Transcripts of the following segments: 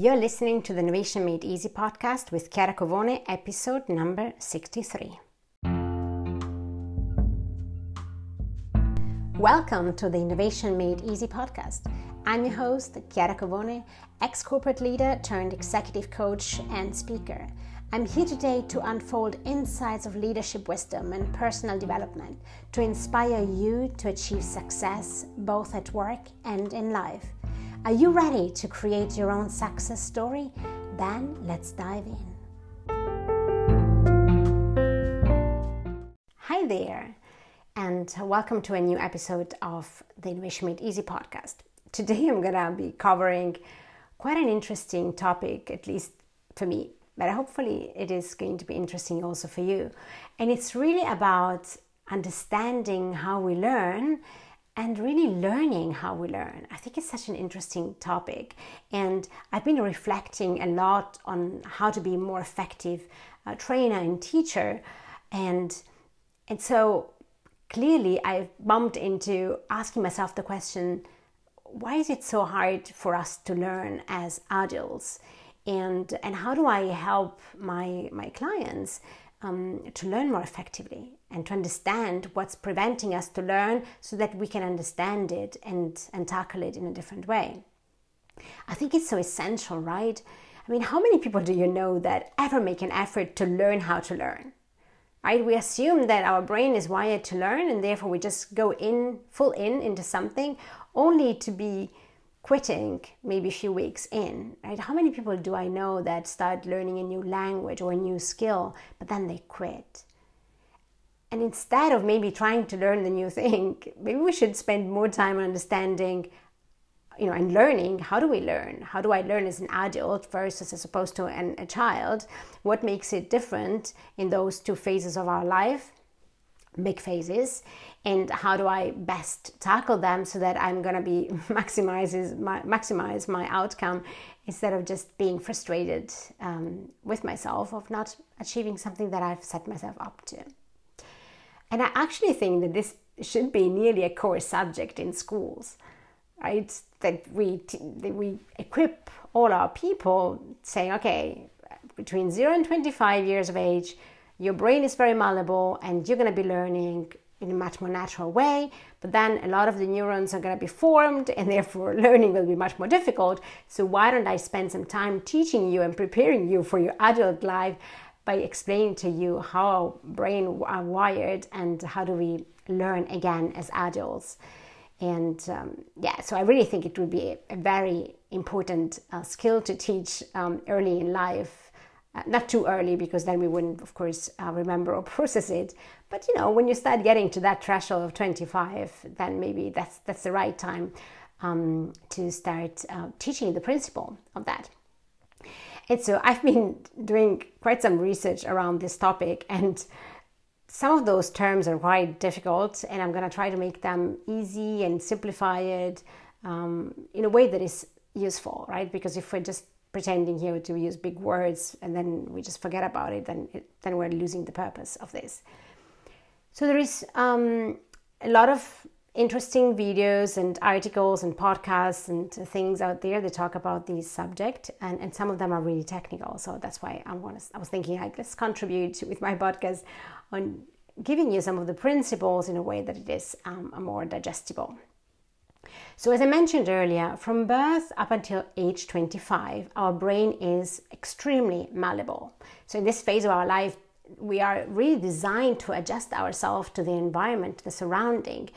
You're listening to the Innovation Made Easy podcast with Chiara Covone, episode number 63. Welcome to the Innovation Made Easy podcast. I'm your host, Chiara Covone, ex corporate leader turned executive coach and speaker. I'm here today to unfold insights of leadership wisdom and personal development to inspire you to achieve success both at work and in life. Are you ready to create your own success story? Then let's dive in. Hi there, and welcome to a new episode of the Innovation Made Easy podcast. Today I'm going to be covering quite an interesting topic, at least for me, but hopefully it is going to be interesting also for you. And it's really about understanding how we learn and really learning how we learn. I think it's such an interesting topic. And I've been reflecting a lot on how to be more effective uh, trainer and teacher. And, and so clearly I've bumped into asking myself the question why is it so hard for us to learn as adults? And, and how do I help my, my clients um, to learn more effectively and to understand what's preventing us to learn so that we can understand it and, and tackle it in a different way. I think it's so essential, right? I mean, how many people do you know that ever make an effort to learn how to learn? Right? We assume that our brain is wired to learn and therefore we just go in full in into something only to be quitting maybe a few weeks in right how many people do i know that start learning a new language or a new skill but then they quit and instead of maybe trying to learn the new thing, maybe we should spend more time understanding, you know, and learning how do we learn? How do I learn as an adult versus as opposed to an, a child? What makes it different in those two phases of our life? Big phases, and how do I best tackle them so that I'm gonna be maximizes my maximize my outcome instead of just being frustrated um, with myself of not achieving something that I've set myself up to. And I actually think that this should be nearly a core subject in schools, right? That we, that we equip all our people saying, okay, between 0 and 25 years of age, your brain is very malleable and you're going to be learning in a much more natural way. But then a lot of the neurons are going to be formed and therefore learning will be much more difficult. So why don't I spend some time teaching you and preparing you for your adult life by explaining to you how brain are wired and how do we learn again as adults. And um, yeah, so I really think it would be a, very important uh, skill to teach um, early in life. Uh, not too early because then we wouldn't, of course, uh, remember or process it. But you know, when you start getting to that threshold of 25, then maybe that's that's the right time um, to start uh, teaching the principle of that. And so I've been doing quite some research around this topic, and some of those terms are quite difficult, and I'm going to try to make them easy and simplify it um, in a way that is useful, right? Because if we're just pretending here to use big words and then we just forget about it, then it, then we're losing the purpose of this. So there is um, a lot of interesting videos and articles and podcasts and things out there that talk about this subject. And, and some of them are really technical. So that's why I, want I was thinking like let's contribute with my podcast on giving you some of the principles in a way that it is um, more digestible. So as i mentioned earlier from birth up until age 25 our brain is extremely malleable. So in this phase of our life we are really designed to adjust ourselves to the environment the surrounding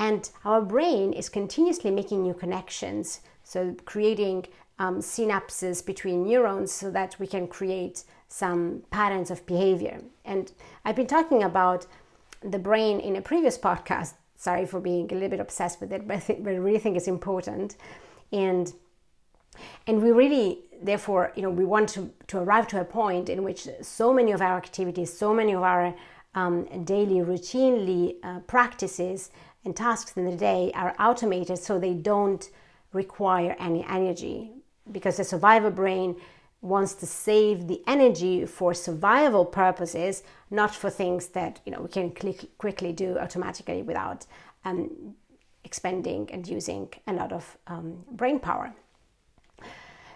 and our brain is continuously making new connections, so creating um, synapses between neurons so that we can create some patterns of behavior. And I've been talking about the brain in a previous podcast. Sorry for being a little bit obsessed with it, but I, think, but I really think it's important. And and we really therefore you know we want to, to arrive to a point in which so many of our activities so many of our um, daily routinely uh, practices and tasks in the day are automated so they don't require any energy. Because the survivor brain wants to save the energy for survival purposes not for things that you know we can quickly do automatically without um, expending and using a lot of um, brain power.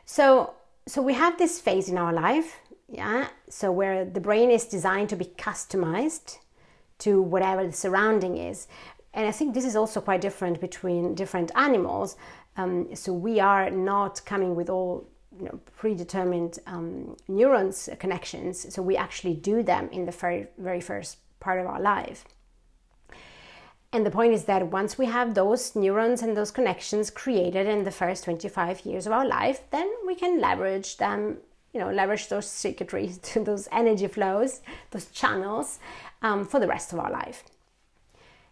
So so we have this phase in our life, yeah, so where the brain is designed to be customized to whatever the surrounding is. And I think this is also quite different between different animals. Um, so we are not coming with all you know, predetermined um, neurons connections. So we actually do them in the very, very first part of our life. And the point is that once we have those neurons and those connections created in the first 25 years of our life, then we can leverage them, you know, leverage those circuitries, those energy flows, those channels um, for the rest of our life.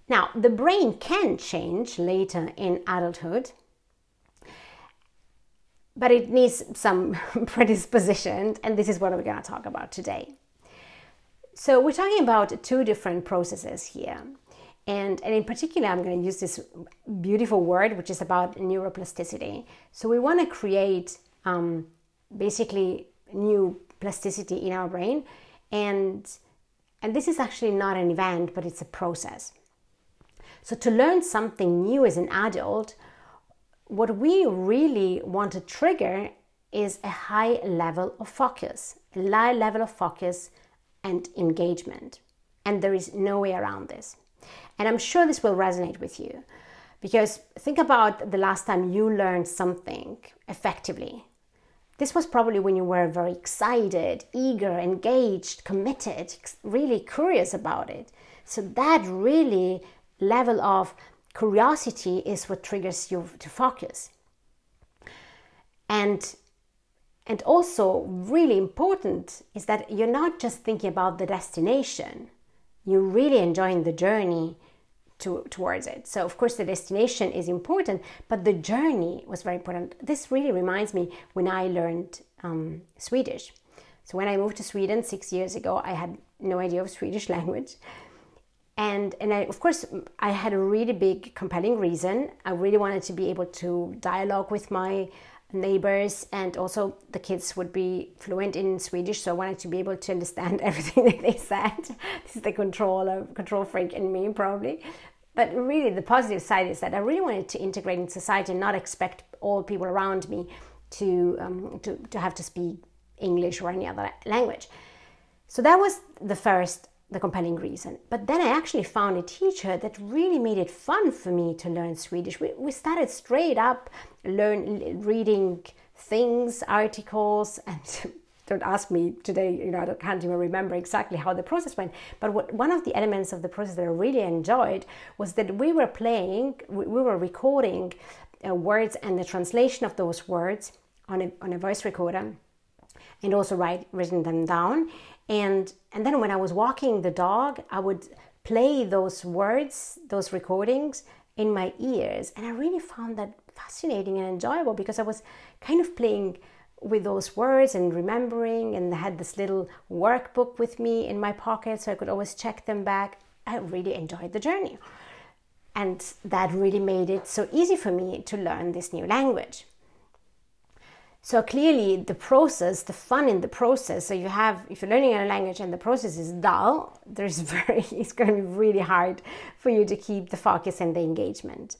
Now, the brain can change later in adulthood, but it needs some predisposition, and this is what we're going to talk about today. So, we're talking about two different processes here. And, and in particular, I'm going to use this beautiful word, which is about neuroplasticity. So we want to create um, basically new plasticity in our brain. And, and this is actually not an event, but it's a process. So to learn something new as an adult, what we really want to trigger is a high level of focus, a high level of focus and engagement. And there is no way around this. And I'm sure this will resonate with you because think about the last time you learned something effectively. This was probably when you were very excited, eager, engaged, committed, really curious about it. So, that really level of curiosity is what triggers you to focus. And and also really important is that you're not just thinking about the destination you're really enjoying the journey to, towards it. So, of course, the destination is important, but the journey was very important. This really reminds me when I learned um, Swedish. So, when I moved to Sweden six years ago, I had no idea of Swedish language. And, and I, of course, I had a really big, compelling reason. I really wanted to be able to dialogue with my neighbors and also the kids would be fluent in Swedish so I wanted to be able to understand everything that they said. This is the control control freak in me probably. But really the positive side is that I really wanted to integrate in society and not expect all people around me to um, to, to have to speak English or any other language. So that was the first the compelling reason. But then I actually found a teacher that really made it fun for me to learn Swedish. We, we started straight up learn reading things, articles, and don't ask me today, you know, I can't even remember exactly how the process went. But what, one of the elements of the process that I really enjoyed was that we were playing, we, we were recording uh, words and the translation of those words on a, on a voice recorder and also write written them down and and then when i was walking the dog i would play those words those recordings in my ears. And i really found that fascinating and enjoyable because i was kind of playing with those words and remembering and I had this little workbook with me in my pocket so i could always check them back. I really enjoyed the journey. And that really made it so easy for me to learn this new language so clearly, the process, the fun in the process. So you have, if you're learning a language and the process is dull, there's very, it's going to be really hard for you to keep the focus and the engagement.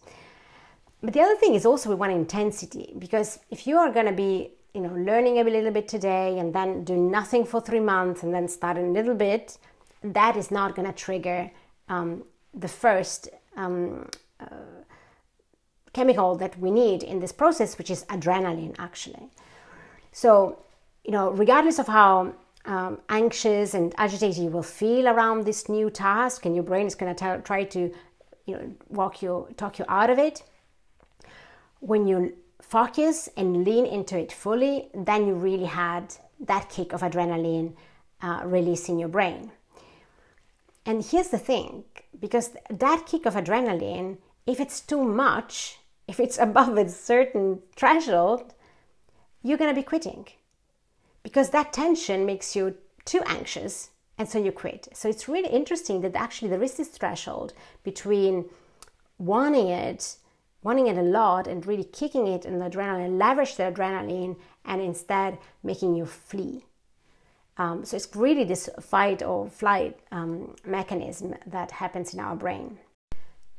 But the other thing is also we want intensity because if you are going to be, you know, learning a little bit today and then do nothing for three months and then start a little bit, that is not going to trigger um, the first. Um, uh, chemical that we need in this process, which is adrenaline, actually. So, you know, regardless of how um, anxious and agitated you will feel around this new task, and your brain is going to try to, you know, walk you, talk you out of it. When you focus and lean into it fully, then you really had that kick of adrenaline uh, release in your brain. And here's the thing because that kick of adrenaline, if it's too much, if it's above a certain threshold, you're going to be quitting because that tension makes you too anxious and so you quit. So it's really interesting that actually there is this threshold between wanting it, wanting it a lot, and really kicking it in the adrenaline, leverage the adrenaline, and instead making you flee. Um, so it's really this fight or flight um, mechanism that happens in our brain.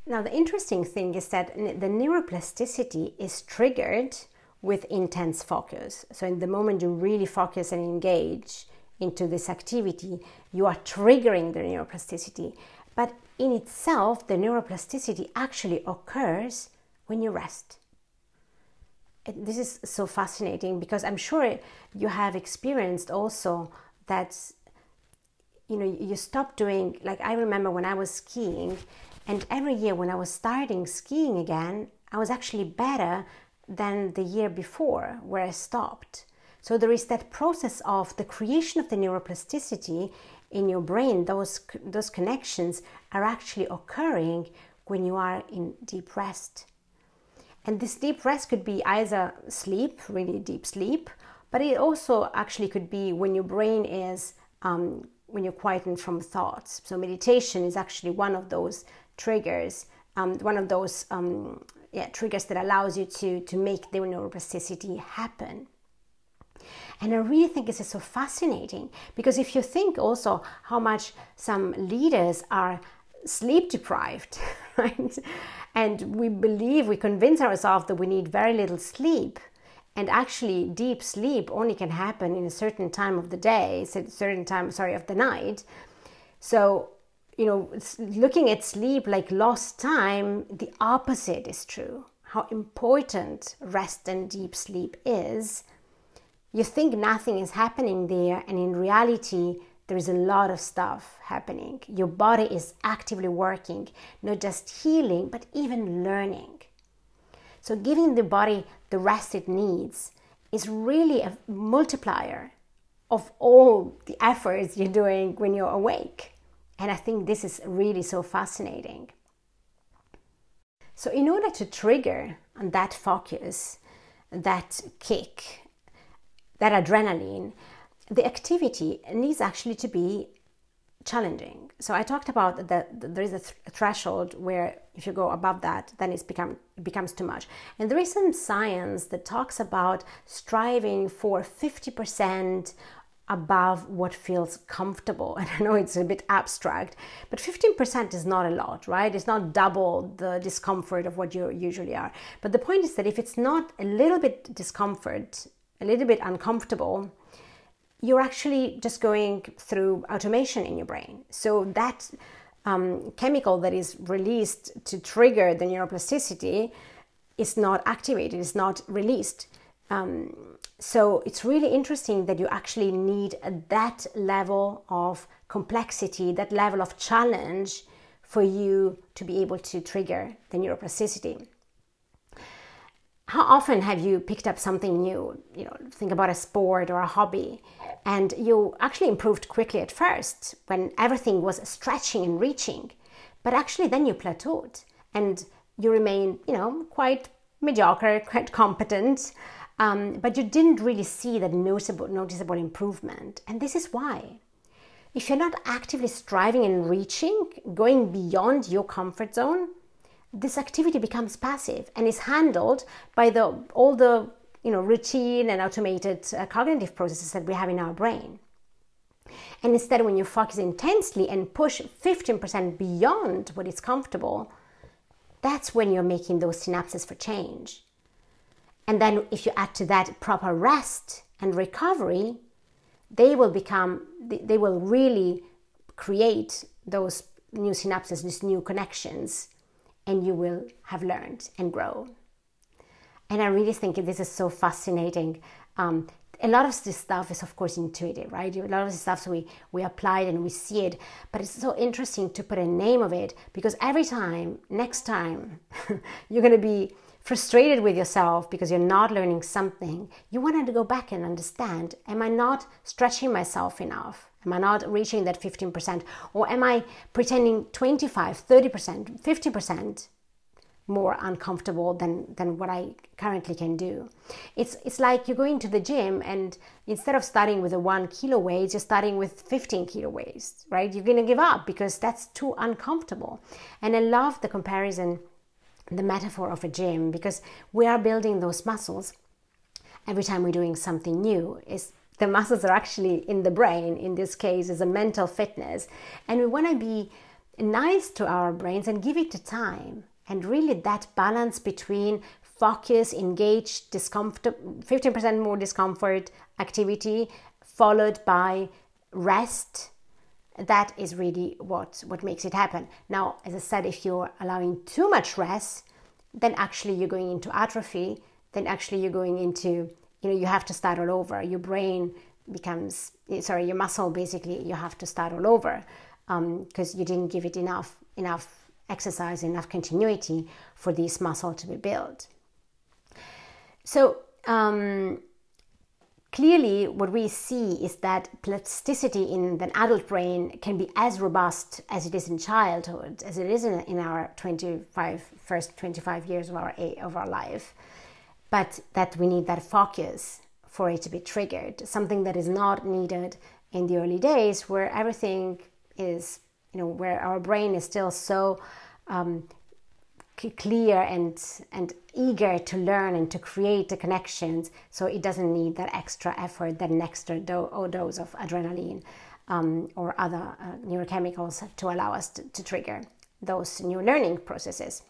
Now, the interesting thing is that the neuroplasticity is triggered with intense focus. So, in the moment you really focus and engage into this activity, you are triggering the neuroplasticity. But in itself, the neuroplasticity actually occurs when you rest. This is so fascinating because I'm sure you have experienced also that you know you stop doing like I remember when I was skiing and every year when I was starting skiing again, I was actually better than the year before where I stopped. So there is that process of the creation of the neuroplasticity in your brain. Those those connections are actually occurring when you are in deep rest. And this deep rest could be either sleep, really deep sleep, but it also actually could be when your brain is um, when you're quietened from thoughts. So meditation is actually one of those triggers, um, one of those um, yeah, triggers that allows you to, to make the neuroplasticity happen. And I really think this is so fascinating because if you think also how much some leaders are sleep deprived, right? And we believe, we convince ourselves that we need very little sleep. And actually, deep sleep only can happen in a certain time of the day, certain time, sorry, of the night. So you know, looking at sleep like lost time, the opposite is true. How important rest and deep sleep is. You think nothing is happening there, and in reality, there is a lot of stuff happening. Your body is actively working, not just healing, but even learning. So, giving the body the rest it needs is really a multiplier of all the efforts you're doing when you're awake. And I think this is really so fascinating. So, in order to trigger that focus, that kick, that adrenaline, the activity needs actually to be challenging. So I talked about that there is a th- threshold where if you go above that, then it's become it becomes too much. And there is some science that talks about striving for 50% above what feels comfortable. And I know it's a bit abstract, but 15% is not a lot, right? It's not double the discomfort of what you usually are. But the point is that if it's not a little bit discomfort, a little bit uncomfortable, you're actually just going through automation in your brain. So that um, chemical that is released to trigger the neuroplasticity is not activated, is not released. Um, so it's really interesting that you actually need that level of complexity, that level of challenge for you to be able to trigger the neuroplasticity. How often have you picked up something new? You know, think about a sport or a hobby, and you actually improved quickly at first when everything was stretching and reaching, but actually then you plateaued and you remain, you know, quite mediocre, quite competent, um, but you didn't really see that noticeable, noticeable improvement. And this is why. If you're not actively striving and reaching, going beyond your comfort zone, this activity becomes passive and is handled by the, all the you know, routine and automated uh, cognitive processes that we have in our brain. And instead, when you focus intensely and push 15% beyond what is comfortable, that's when you're making those synapses for change. And then if you add to that proper rest and recovery, they will become, they will really create those new synapses, these new connections, and you will have learned and grow. And I really think this is so fascinating. Um, a lot of this stuff is, of course, intuitive, right? A lot of the stuff we, we apply it and we see it, but it's so interesting to put a name of it because every time, next time, you're going to be frustrated with yourself because you're not learning something, you want to go back and understand Am I not stretching myself enough? Am I not reaching that 15%? Or am I pretending 25, 30%, 50% more uncomfortable than, than what I currently can do? It's, it's like you're going to the gym and instead of starting with a one kilo weight, you're starting with 15 kilo weights, right? You're to give up because that's too uncomfortable. And I love the comparison the metaphor of a gym because we are building those muscles every time we're doing something new is the muscles are actually in the brain in this case is a mental fitness and we want to be nice to our brains and give it the time and really that balance between focus, engaged, discomfort, 15% more discomfort activity, followed by rest. That is really what, what makes it happen. Now, as I said, if you're allowing too much rest, then actually you're going into atrophy, then actually you're going into, you know, you have to start all over. Your brain becomes, sorry, your muscle basically, you have to start all over because um, you didn't give it enough, enough exercise, enough continuity for this muscle to be built. So, um, clearly, what we see is that plasticity in the adult brain can be as robust as it is in childhood, as it is in, our 25, first 25 years of our, of our life, but that we need that focus for it to be triggered, something that is not needed in the early days where everything is, you know, where our brain is still so um, clear and and eager to learn and to create the connections so it doesn't need that extra effort that extra do- dose of adrenaline um, or other uh, neurochemicals to allow us to, to trigger those new learning processes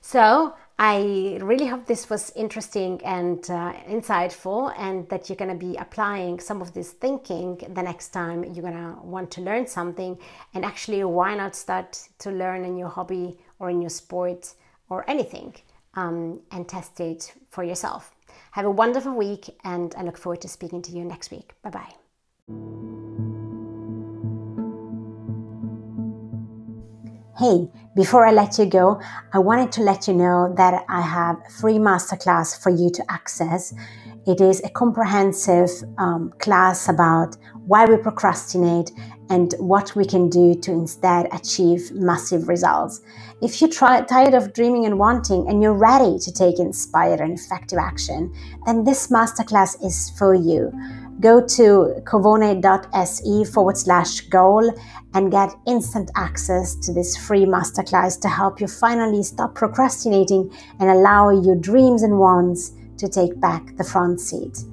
so I really hope this was interesting and uh, insightful, and that you're going to be applying some of this thinking the next time you're going to want to learn something. And actually, why not start to learn a new hobby or in your sport or anything um, and test it for yourself? Have a wonderful week, and I look forward to speaking to you next week. Bye bye. Hey, before I let you go, I wanted to let you know that I have a free masterclass for you to access. It is a comprehensive um, class about why we procrastinate and what we can do to instead achieve massive results. If you're try- tired of dreaming and wanting and you're ready to take inspired and effective action, then this masterclass is for you go to covone.se forward slash goal and get instant access to this free masterclass to help you finally stop procrastinating and allow your dreams and wants to take back the front seat.